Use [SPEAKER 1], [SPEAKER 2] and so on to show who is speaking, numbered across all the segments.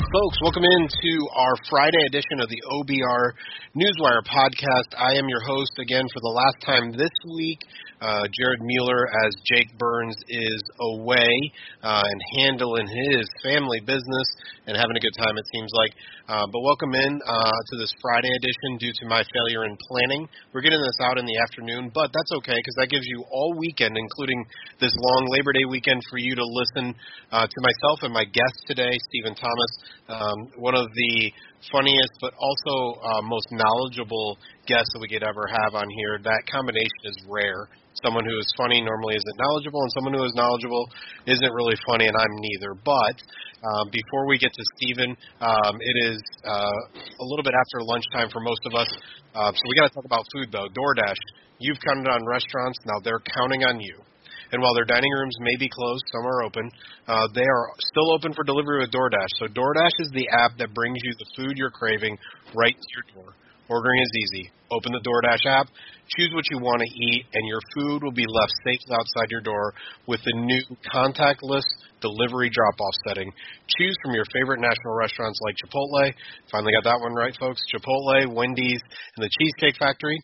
[SPEAKER 1] life folks, welcome into our Friday edition of the OBR Newswire podcast. I am your host again for the last time this week. Uh, Jared Mueller, as Jake Burns is away uh, and handling his family business and having a good time, it seems like. Uh, but welcome in uh, to this Friday edition due to my failure in planning. We're getting this out in the afternoon, but that's okay because that gives you all weekend, including this long Labor Day weekend, for you to listen uh, to myself and my guest today, Stephen Thomas, um, one of the funniest but also uh, most knowledgeable guests that we could ever have on here. That combination is rare someone who is funny normally isn't knowledgeable, and someone who is knowledgeable isn't really funny, and I'm neither. But um, before we get to Stephen, um, it is uh, a little bit after lunchtime for most of us, uh, so we got to talk about food though. DoorDash, you've counted on restaurants, now they're counting on you. And while their dining rooms may be closed, some are open, uh, they are still open for delivery with DoorDash. So DoorDash is the app that brings you the food you're craving right to your door. Ordering is easy. Open the DoorDash app, choose what you want to eat, and your food will be left safe outside your door with the new contactless delivery drop off setting. Choose from your favorite national restaurants like Chipotle. Finally got that one right, folks. Chipotle, Wendy's, and the Cheesecake Factory.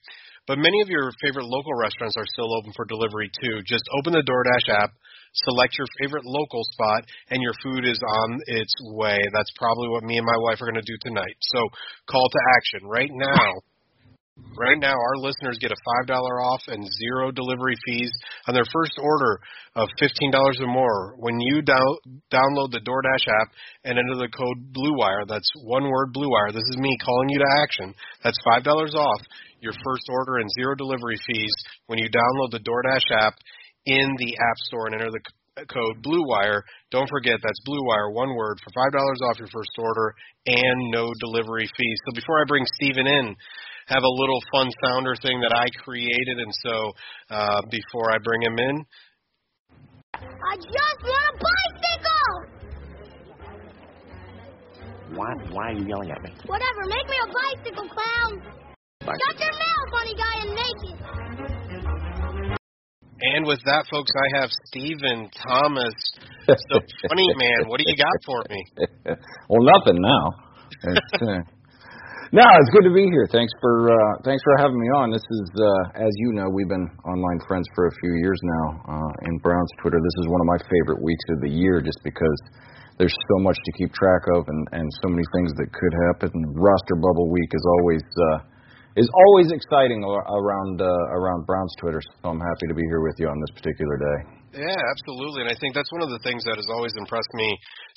[SPEAKER 1] But many of your favorite local restaurants are still open for delivery too. Just open the DoorDash app, select your favorite local spot, and your food is on its way. That's probably what me and my wife are going to do tonight. So call to action right now. Right now, our listeners get a $5 off and zero delivery fees on their first order of $15 or more when you down, download the DoorDash app and enter the code BLUEWIRE. That's one word BLUEWIRE. This is me calling you to action. That's $5 off your first order and zero delivery fees when you download the DoorDash app in the App Store and enter the code BLUEWIRE. Don't forget that's BLUEWIRE, one word, for $5 off your first order and no delivery fees. So before I bring Stephen in, have a little fun sounder thing that I created, and so uh, before I bring him in,
[SPEAKER 2] I just want a bicycle.
[SPEAKER 3] Why? Why are you yelling at me?
[SPEAKER 2] Whatever, make me a bicycle, clown. Shut your mouth, funny guy, and make it.
[SPEAKER 1] And with that, folks, I have Stephen Thomas, the funny man. What do you got for me?
[SPEAKER 4] well, nothing now. It's, uh, no, it's good to be here. Thanks for uh, thanks for having me on. This is, uh, as you know, we've been online friends for a few years now. Uh, in Brown's Twitter, this is one of my favorite weeks of the year, just because there's so much to keep track of and and so many things that could happen. Roster bubble week is always. Uh, is always exciting around uh, around Browns Twitter. So I'm happy to be here with you on this particular day.
[SPEAKER 1] Yeah, absolutely. And I think that's one of the things that has always impressed me,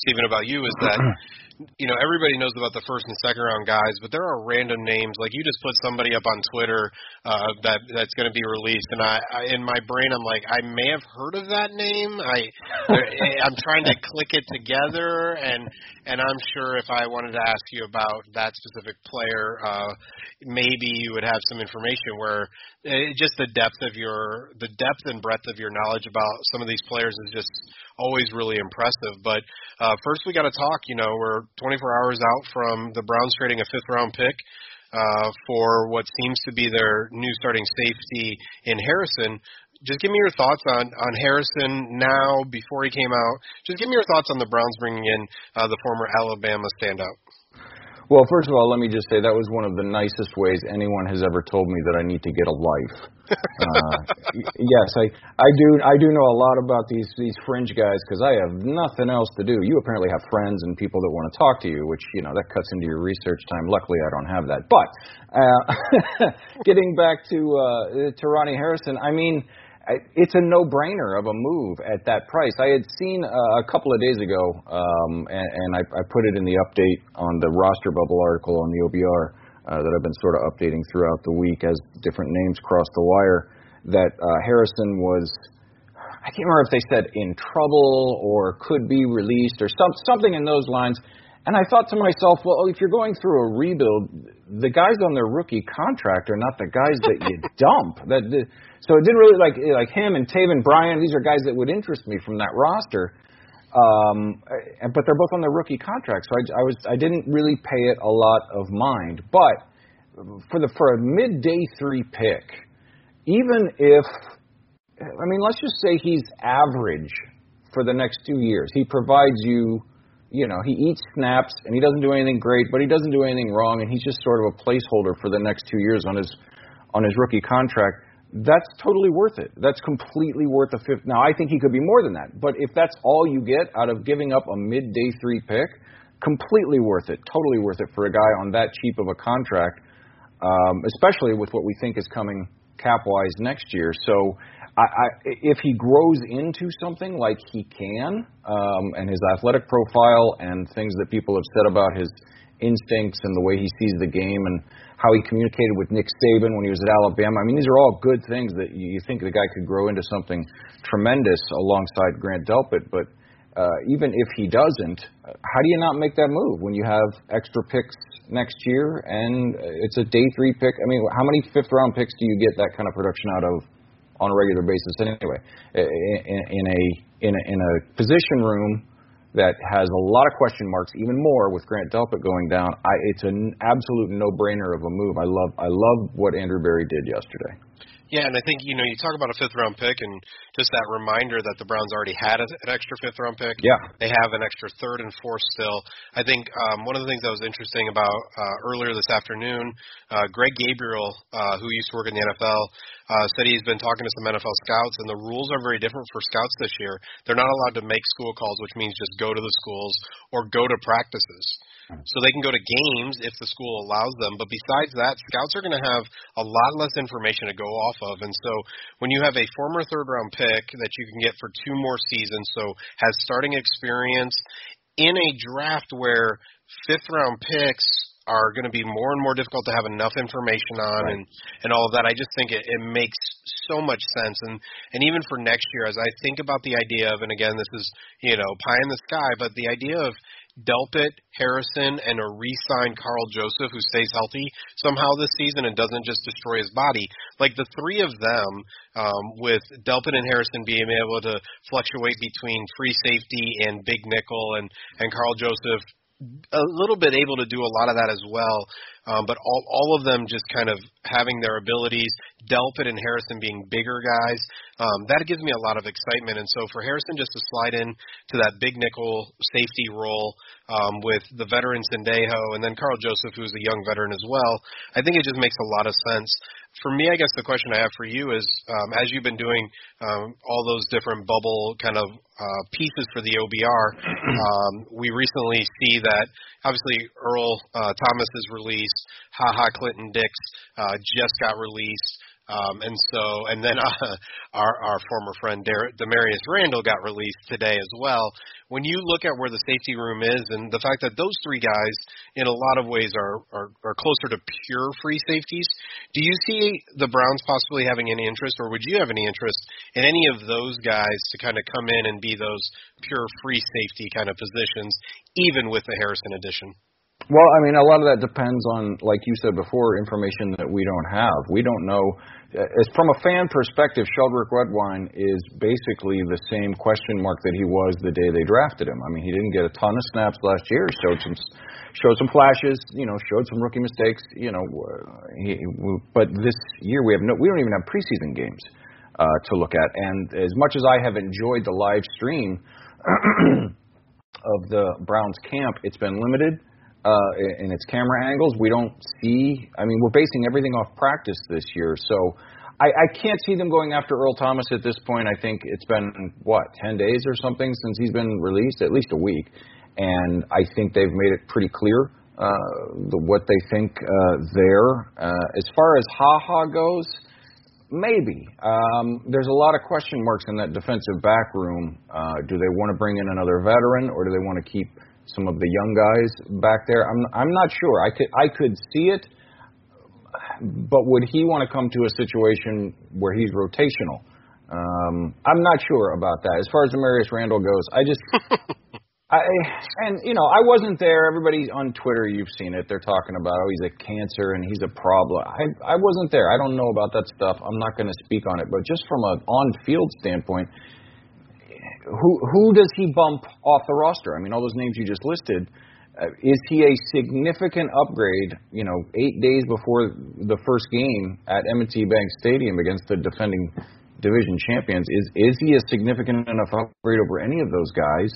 [SPEAKER 1] Stephen, about you is that you know everybody knows about the first and second round guys, but there are random names like you just put somebody up on Twitter uh, that that's going to be released, and I, I in my brain I'm like I may have heard of that name. I I'm trying to click it together, and and I'm sure if I wanted to ask you about that specific player, uh, maybe you would have some information where uh, just the depth of your the depth and breadth of your knowledge about some of these players is just always really impressive. But uh, first, we got to talk. You know, we're 24 hours out from the Browns trading a fifth round pick. Uh, for what seems to be their new starting safety in Harrison. Just give me your thoughts on on Harrison now before he came out. Just give me your thoughts on the Browns bringing in uh, the former Alabama standout.
[SPEAKER 4] Well, first of all, let me just say that was one of the nicest ways anyone has ever told me that I need to get a life. uh, yes, I I do I do know a lot about these these fringe guys because I have nothing else to do. You apparently have friends and people that want to talk to you, which you know that cuts into your research time. Luckily, I don't have that. But uh, getting back to uh, to Ronnie Harrison, I mean it's a no-brainer of a move at that price. I had seen uh, a couple of days ago, um, and, and I, I put it in the update on the roster bubble article on the OBR uh, that I've been sort of updating throughout the week as different names cross the wire. That uh, Harrison was, I can't remember if they said in trouble or could be released or some, something in those lines. And I thought to myself, well, if you're going through a rebuild, the guys on their rookie contract are not the guys that you dump. That the, so it didn't really like like him and Taven Bryan. These are guys that would interest me from that roster. Um, but they're both on their rookie contracts, so I, I was I didn't really pay it a lot of mind. But for the for a mid day three pick, even if I mean let's just say he's average for the next two years, he provides you you know, he eats snaps and he doesn't do anything great, but he doesn't do anything wrong, and he's just sort of a placeholder for the next two years on his on his rookie contract. That's totally worth it. That's completely worth a fifth. Now, I think he could be more than that, but if that's all you get out of giving up a mid day three pick, completely worth it. Totally worth it for a guy on that cheap of a contract, um, especially with what we think is coming cap wise next year. So I, I, if he grows into something like he can, um, and his athletic profile and things that people have said about his instincts and the way he sees the game and how he communicated with Nick Saban when he was at Alabama. I mean, these are all good things that you think the guy could grow into something tremendous alongside Grant Delpit. But uh, even if he doesn't, how do you not make that move when you have extra picks next year and it's a day three pick? I mean, how many fifth round picks do you get that kind of production out of on a regular basis anyway. In, in a in a in a position room that has a lot of question marks, even more with Grant Delpit going down. I, it's an absolute no-brainer of a move. I love I love what Andrew Berry did yesterday.
[SPEAKER 1] Yeah, and I think you know you talk about a fifth round pick and just that reminder that the Browns already had a, an extra fifth round pick.
[SPEAKER 4] Yeah,
[SPEAKER 1] they have an extra third and fourth still. I think um, one of the things that was interesting about uh, earlier this afternoon, uh, Greg Gabriel, uh, who used to work in the NFL, uh, said he's been talking to some NFL scouts, and the rules are very different for scouts this year. They're not allowed to make school calls, which means just go to the schools or go to practices. So they can go to games if the school allows them. But besides that, scouts are going to have a lot less information to go off of. And so when you have a former third round pick that you can get for two more seasons, so has starting experience in a draft where fifth round picks are going to be more and more difficult to have enough information on right. and and all of that. I just think it, it makes so much sense and and even for next year as I think about the idea of and again this is you know pie in the sky but the idea of Delpit, Harrison, and a re-signed Karl Joseph who stays healthy somehow this season and doesn't just destroy his body. Like the three of them, um, with Delpit and Harrison being able to fluctuate between free safety and big nickel, and and Karl Joseph a little bit able to do a lot of that as well. Um, but all all of them just kind of having their abilities, Delpit and Harrison being bigger guys, um, that gives me a lot of excitement. And so for Harrison just to slide in to that big nickel safety role um, with the veteran Sendejo and then Karl Joseph, who's a young veteran as well, I think it just makes a lot of sense for me, I guess the question I have for you is, um, as you've been doing um, all those different bubble kind of uh, pieces for the OBR, um, we recently see that obviously Earl uh, Thomas is released, Ha Ha Clinton Dix uh, just got released. Um, and so, and then uh, our our former friend Dar- Damarious Randall got released today as well. When you look at where the safety room is, and the fact that those three guys, in a lot of ways, are are, are closer to pure free safeties, do you see the Browns possibly having any interest, or would you have any interest in any of those guys to kind of come in and be those pure free safety kind of positions, even with the Harrison addition?
[SPEAKER 4] Well, I mean, a lot of that depends on, like you said before, information that we don't have. We don't know. As from a fan perspective, Sheldrick Redwine is basically the same question mark that he was the day they drafted him. I mean, he didn't get a ton of snaps last year. Showed some, showed some flashes. You know, showed some rookie mistakes. You know, he, but this year we have no. We don't even have preseason games uh, to look at. And as much as I have enjoyed the live stream of the Browns camp, it's been limited uh, in its camera angles. We don't see. I mean, we're basing everything off practice this year, so I, I can't see them going after Earl Thomas at this point. I think it's been what ten days or something since he's been released, at least a week, and I think they've made it pretty clear uh, the, what they think uh, there. Uh, as far as Ha Ha goes, maybe um, there's a lot of question marks in that defensive back room. Uh, do they want to bring in another veteran, or do they want to keep some of the young guys back there? I'm I'm not sure. I could I could see it, but would he want to come to a situation where he's rotational? Um, I'm not sure about that. As far as Damarious Randall goes, I just I and you know I wasn't there. Everybody on Twitter, you've seen it. They're talking about oh he's a cancer and he's a problem. I I wasn't there. I don't know about that stuff. I'm not going to speak on it. But just from an on-field standpoint, who who does he bump off the roster? I mean, all those names you just listed. Uh, is he a significant upgrade? You know, eight days before the first game at M&T Bank Stadium against the defending division champions, is is he a significant enough upgrade over any of those guys?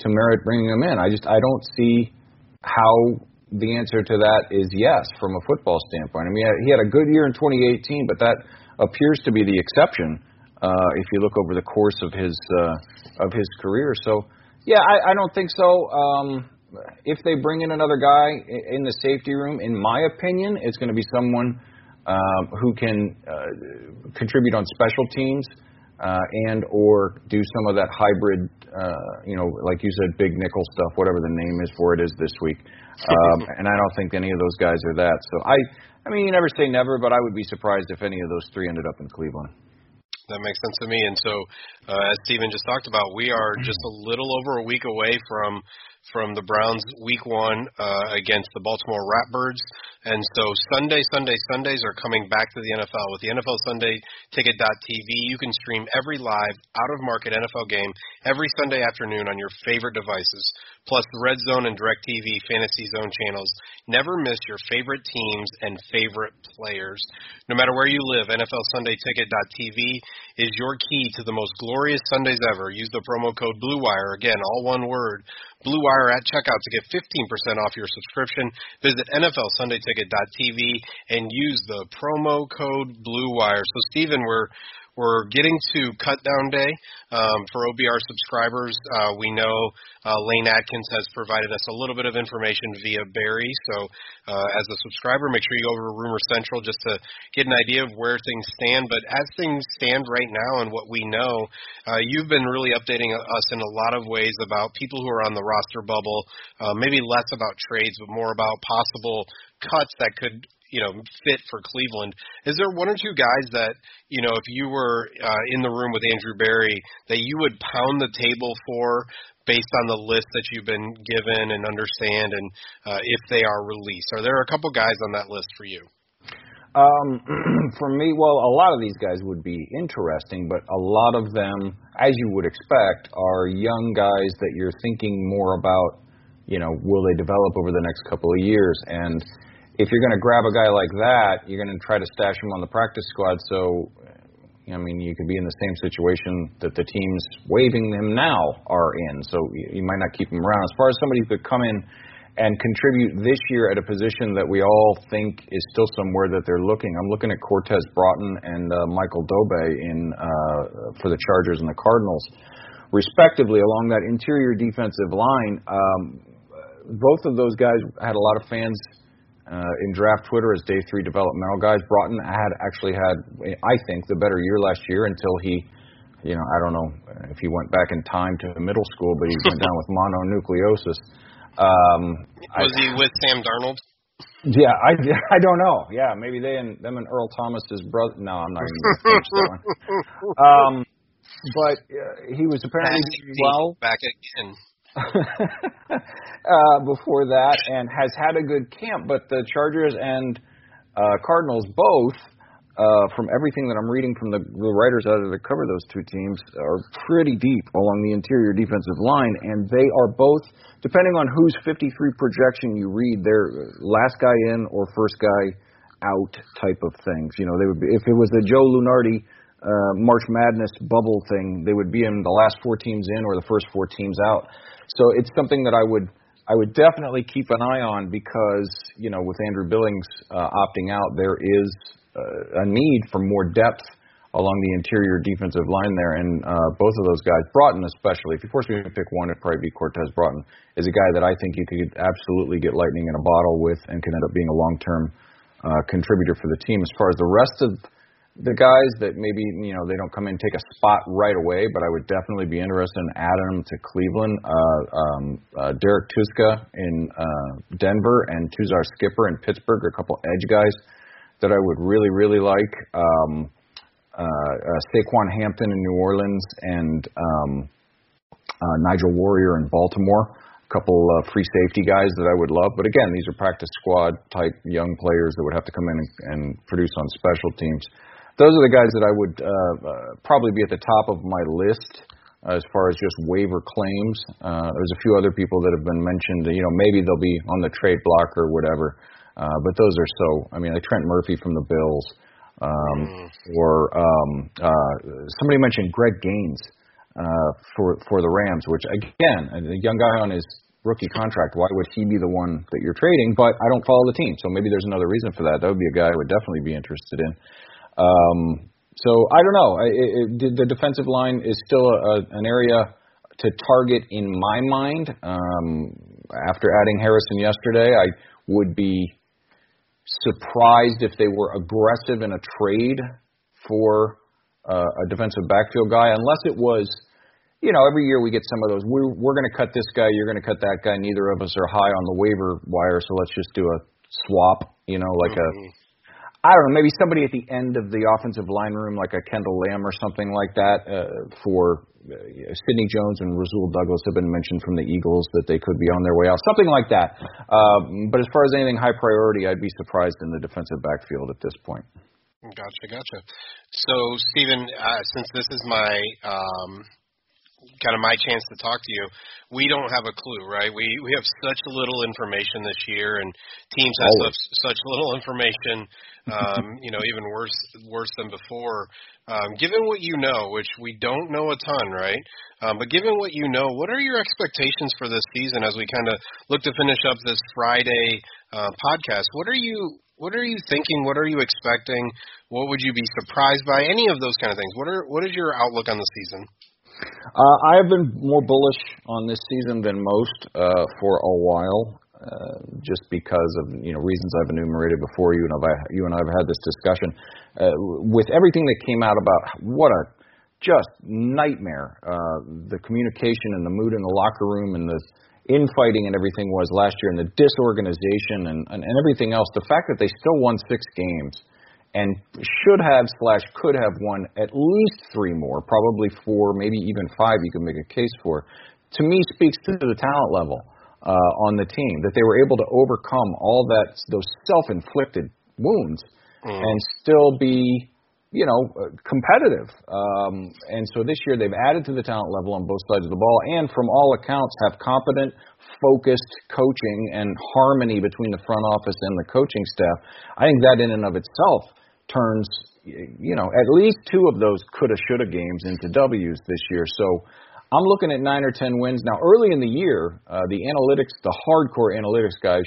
[SPEAKER 4] to merit bringing him in. I just I don't see how the answer to that is yes from a football standpoint. I mean, he had a good year in 2018, but that appears to be the exception if you look over the course of his uh, of his career. So, yeah, I, I don't think so. Um, if they bring in another guy in the safety room, in my opinion, it's going to be someone um, who can uh, contribute on special teams uh, and or do some of that hybrid, uh, you know, like you said, big nickel stuff, whatever the name is for it is this week. Um, and I don't think any of those guys are that. So I, I mean, you never say never, but I would be surprised if any of those three ended up in Cleveland.
[SPEAKER 1] That makes sense to me. And so, uh, as Steven just talked about, we are just a little over a week away from from the Browns' Week One uh, against the Baltimore Ratbirds. And so Sunday, Sunday, Sundays are coming back to the NFL. With the NFL Sunday Ticket.tv, you can stream every live, out of market NFL game every Sunday afternoon on your favorite devices, plus the Red Zone and DirecTV Fantasy Zone channels. Never miss your favorite teams and favorite players. No matter where you live, NFL Sunday Ticket.tv is your key to the most glorious Sundays ever. Use the promo code BLUEWIRE, again, all one word, Blue At checkout to get 15% off your subscription. Visit NFLSundayTicket.tv and use the promo code BlueWire. So, Steven, we're we're getting to cut down day um, for OBR subscribers. Uh, we know uh, Lane Atkins has provided us a little bit of information via Barry. So, uh, as a subscriber, make sure you go over to Rumor Central just to get an idea of where things stand. But as things stand right now and what we know, uh, you've been really updating us in a lot of ways about people who are on the roster bubble, uh, maybe less about trades, but more about possible cuts that could you know fit for Cleveland. Is there one or two guys that you know if you were uh, in the room with Andrew Berry that you would pound the table for based on the list that you've been given and understand and uh, if they are released? Are there a couple guys on that list for you?
[SPEAKER 4] Um, for me, well, a lot of these guys would be interesting, but a lot of them, as you would expect, are young guys that you're thinking more about. You know, will they develop over the next couple of years? And if you're going to grab a guy like that, you're going to try to stash him on the practice squad. So, I mean, you could be in the same situation that the teams waiving him now are in. So you might not keep him around. As far as somebody who could come in and contribute this year at a position that we all think is still somewhere that they're looking. I'm looking at Cortez Broughton and uh, Michael Dogbe in uh, for the Chargers and the Cardinals, respectively, along that interior defensive line. Um, both of those guys had a lot of fans uh, in draft Twitter as day three developmental guys. Broughton had actually had, I think, the better year last year until he, you know, I don't know if he went back in time to middle school, but he went down with mononucleosis. Um,
[SPEAKER 1] Was I, he with Sam Darnold?
[SPEAKER 4] Yeah, I, I don't know. Yeah, maybe they and them and Earl Thomas's brother. No, I'm not even going to finish that one. Um, but uh, he was apparently well.
[SPEAKER 1] Back again.
[SPEAKER 4] uh, before that and has had a good camp. But the Chargers and uh, Cardinals both, uh, from everything that I'm reading from the, the writers out the cover those two teams, are pretty deep along the interior defensive line, and they are both, depending on whose 53 projection you read, they're last guy in or first guy out type of things. You know, they would be, if it was the Joe Lunardi uh, March Madness bubble thing, they would be in the last four teams in or the first four teams out. So it's something that I would I would definitely keep an eye on because you know with Andrew Billings uh, opting out, there is uh, a need for more depth along the interior defensive line there, and uh, both of those guys, Broughton especially. If you force me to pick one, it'd probably be Cortez Broughton. Is a guy that I think you could absolutely get lightning in a bottle with, and can end up being a long-term uh, contributor for the team. As far as the rest of the guys that maybe you know they don't come in and take a spot right away, but I would definitely be interested in adding them to Cleveland. Uh, um, uh, Derrek Tuszka in uh, Denver and Tuzar Skipper in Pittsburgh are a couple edge guys that I would really really like. Um, uh, uh, Saquan Hampton in New Orleans and um, uh, Nigel Warrior in Baltimore. A couple uh, free safety guys that I would love, but again, these are practice squad type young players that would have to come in and, and produce on special teams. Those are the guys that I would uh, uh, probably be at the top of my list as far as just waiver claims. Uh, there's a few other people that have been mentioned. You know, maybe they'll be on the trade block or whatever. Uh, but those are so. I mean, like Trent Murphy from the Bills, um, mm. or um, uh, somebody mentioned Greg Gaines uh, for for the Rams, which again, a young guy on his rookie contract. Why would he be the one that you're trading? But I don't follow the team, so maybe there's another reason for that. That would be a guy I would definitely be interested in. Um, so I don't know. It, it, the defensive line is still a, an area to target in my mind. Um, after adding Harrison yesterday, I would be surprised if they were aggressive in a trade for uh, a defensive backfield guy, unless it was, you know, every year we get some of those. We're, we're going to cut this guy, you're going to cut that guy. Neither of us are high on the waiver wire, so let's just do a swap, you know, like mm-hmm. a I don't know, maybe somebody at the end of the offensive line room, like a Kendall Lamm or something like that, uh, for uh, Sidney Jones and Rasul Douglas have been mentioned from the Eagles that they could be on their way out, something like that. Um, but as far as anything high priority, I'd be surprised in the defensive backfield at this point.
[SPEAKER 1] Gotcha, gotcha. So, Stephen, uh, since this is my um, kind of my chance to talk to you. We don't have a clue, right? We we have such little information this year, and teams have such such little information. Um, you know, even worse worse than before. Um, given what you know, which we don't know a ton, right? Um, but given what you know, what are your expectations for this season as we kind of look to finish up this Friday uh, podcast? What are you what are you thinking? What are you expecting? What would you be surprised by? Any of those kind of things. What are what is your outlook on the season?
[SPEAKER 4] Uh, I have been more bullish on this season than most uh, for a while, uh, just because of you know reasons I've enumerated before you and I've you and I have had this discussion. Uh, with everything that came out about what a just nightmare uh, the communication and the mood in the locker room and the infighting and everything was last year and the disorganization and, and, and everything else. The fact that they still won six games and should have slash could have won at least three more, probably four, maybe even five. You could make a case for. To me, speaks to the talent level uh, on the team that they were able to overcome all that those self-inflicted wounds mm. and still be, you know, uh, competitive. Um, and so this year they've added to the talent level on both sides of the ball, and from all accounts have competent, focused coaching and harmony between the front office and the coaching staff. I think that in and of itself turns, you know, at least two of those coulda, shoulda games into W's this year. So I'm looking at nine or ten wins. Now, early in the year, uh, the analytics, the hardcore analytics guys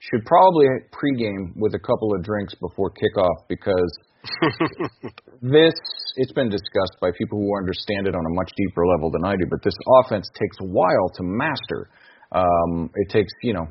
[SPEAKER 4] should probably pregame with a couple of drinks before kickoff because this it's been discussed by people who understand it on a much deeper level than I do. But this offense takes a while to master. Um, it takes you know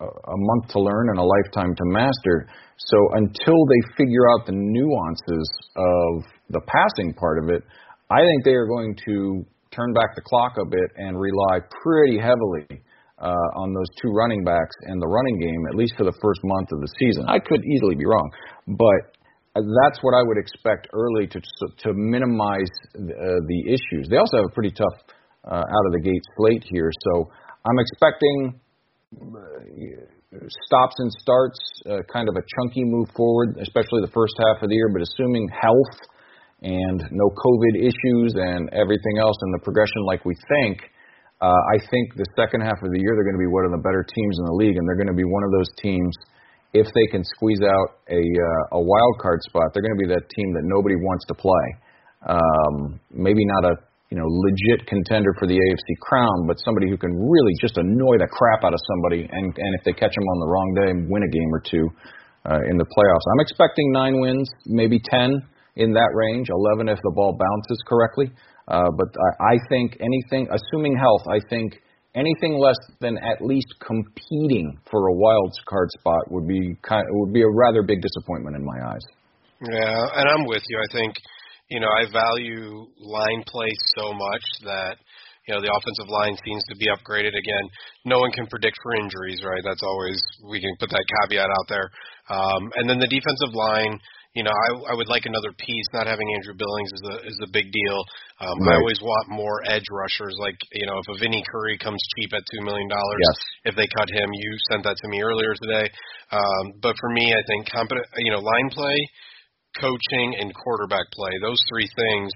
[SPEAKER 4] a, a month to learn and a lifetime to master. So until they figure out the nuances of the passing part of it, I think they are going to turn back the clock a bit and rely pretty heavily uh, on those two running backs and the running game, at least for the first month of the season. I could easily be wrong, but that's what I would expect early to to minimize uh, the issues. They also have a pretty tough uh, out of the gate slate here, so I'm expecting uh, stops and starts, uh, kind of a chunky move forward, especially the first half of the year. But assuming health and no COVID issues and everything else in the progression like we think, uh, I think the second half of the year they're going to be one of the better teams in the league, and they're going to be one of those teams. If they can squeeze out a uh, a wild card spot, they're going to be that team that nobody wants to play. Um, maybe not a you know, legit contender for the AFC crown, but somebody who can really just annoy the crap out of somebody, and and if they catch them on the wrong day, and win a game or two uh, in the playoffs. I'm expecting nine wins, maybe ten in that range, 11 if the ball bounces correctly. Uh, but I, I think anything, assuming health, I think anything less than at least competing for a wild card spot would be kind would be a rather big disappointment in my eyes.
[SPEAKER 1] Yeah, and I'm with you. I think you know I value line play so much that you know the offensive line seems to be upgraded again. No one can predict for injuries, right? That's always we can put that caveat out there. Um, and then the defensive line, you know, I, I would like another piece. Not having Andrew Billings is a is a big deal. Um, right. I always want more edge rushers. Like you know, if a Vinny Curry comes cheap at two million dollars,
[SPEAKER 4] yes.
[SPEAKER 1] if they cut him, you sent that to me earlier today. Um, but for me, I think competent, you know, line play, coaching, and quarterback play. Those three things.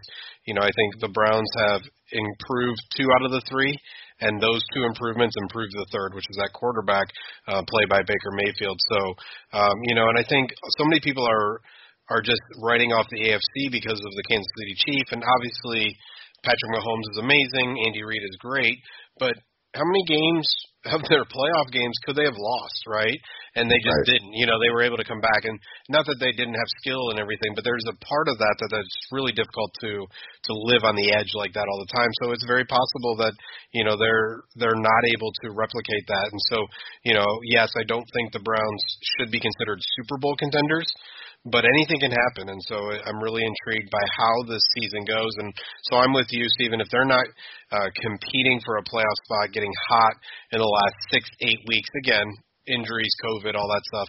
[SPEAKER 1] You know, I think the Browns have improved two out of the three and those two improvements improved the third, which is that quarterback uh, play by Baker Mayfield. So, um, you know, and I think so many people are are just writing off the AFC because of the Kansas City Chief. And obviously, Patrick Mahomes is amazing. Andy Reid is great. But how many games of their playoff games could they have lost, right? And they just right. didn't. You know, they were able to come back, and not that they didn't have skill and everything, but there's a part of that that that's really difficult to to live on the edge like that all the time. So it's very possible that you know they're they're not able to replicate that. And so, you know, yes, I don't think the Browns should be considered Super Bowl contenders, but anything can happen, and so I'm really intrigued by how this season goes. And so I'm with you, Stephen. If they're not uh, competing for a playoff spot, getting hot in the last six, eight weeks, again, injuries, COVID, all that stuff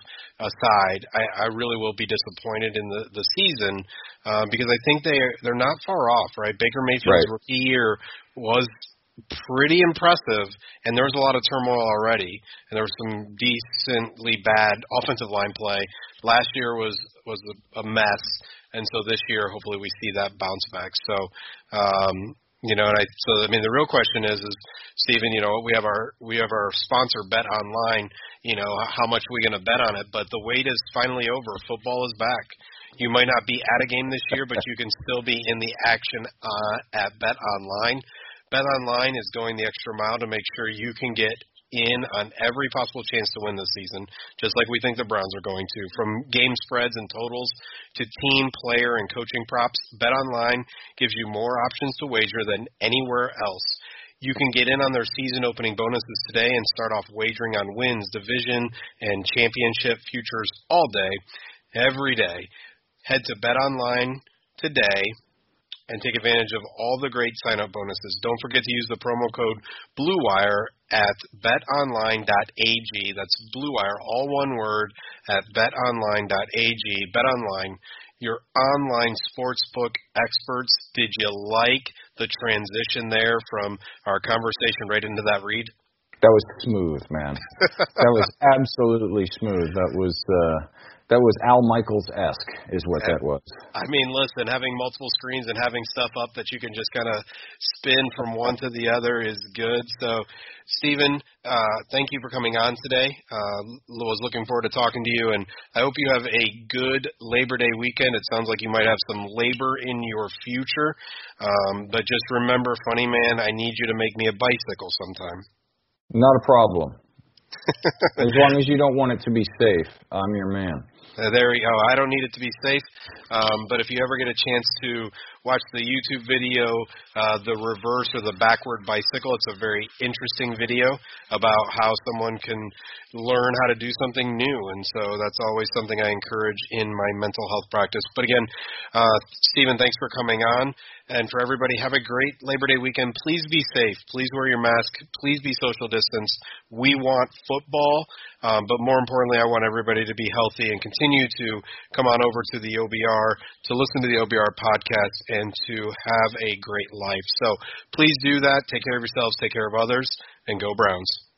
[SPEAKER 1] aside, I, I really will be disappointed in the the season uh, because I think they are, they're not far off. Right, Baker Mayfield's
[SPEAKER 4] right.
[SPEAKER 1] rookie year was pretty impressive, and there was a lot of turmoil already, and there was some decently bad offensive line play. Last year was was a, mess, and so this year, hopefully, we see that bounce back. So, um, you know, and I so I mean, the real question is, is Stephen, you know, we have our we have our sponsor Bet Online. You know, how much are we going to bet on it? But the wait is finally over. Football is back. You might not be at a game this year, but you can still be in the action uh, at Bet Online. BetOnline is going the extra mile to make sure you can get in on every possible chance to win this season, just like we think the Browns are going to. From game spreads and totals to team, player, and coaching props, BetOnline gives you more options to wager than anywhere else. You can get in on their season opening bonuses today and start off wagering on wins, division, and championship futures all day, every day. Head to BetOnline today and take advantage of all the great sign up bonuses. Don't forget to use the promo code BLUEWIRE at betonline.ag. That's BLUEWIRE, all one word, at betonline.ag. BetOnline, your online sportsbook experts. Did you like the transition there from our conversation right into that read?
[SPEAKER 4] That was smooth, man. that was absolutely smooth. That was uh that was Al Michaels esque, is what that was.
[SPEAKER 1] I mean, listen, having multiple screens and having stuff up that you can just kind of spin from one to the other is good. So, Stephen, uh, thank you for coming on today. Uh, was looking forward to talking to you, and I hope you have a good Labor Day weekend. It sounds like you might have some labor in your future, um, but just remember, funny man, I need you to make me a bicycle sometime.
[SPEAKER 4] Not a problem. as long as you don't want it to be safe, I'm your man.
[SPEAKER 1] Uh, there we go. I don't need it to be safe, um, but if you ever get a chance to watch the YouTube video, uh, the reverse or the backward bicycle, it's a very interesting video about how someone can learn how to do something new, and so that's always something I encourage in my mental health practice. But again, uh, Stephen, thanks for coming on. And for everybody, have a great Labor Day weekend. Please be safe. Please wear your mask. Please be social distance. We want football, um, but more importantly, I want everybody to be healthy and continue to come on over to the OBR to listen to the OBR podcast and to have a great life. So please do that. Take care of yourselves. Take care of others, and go Browns.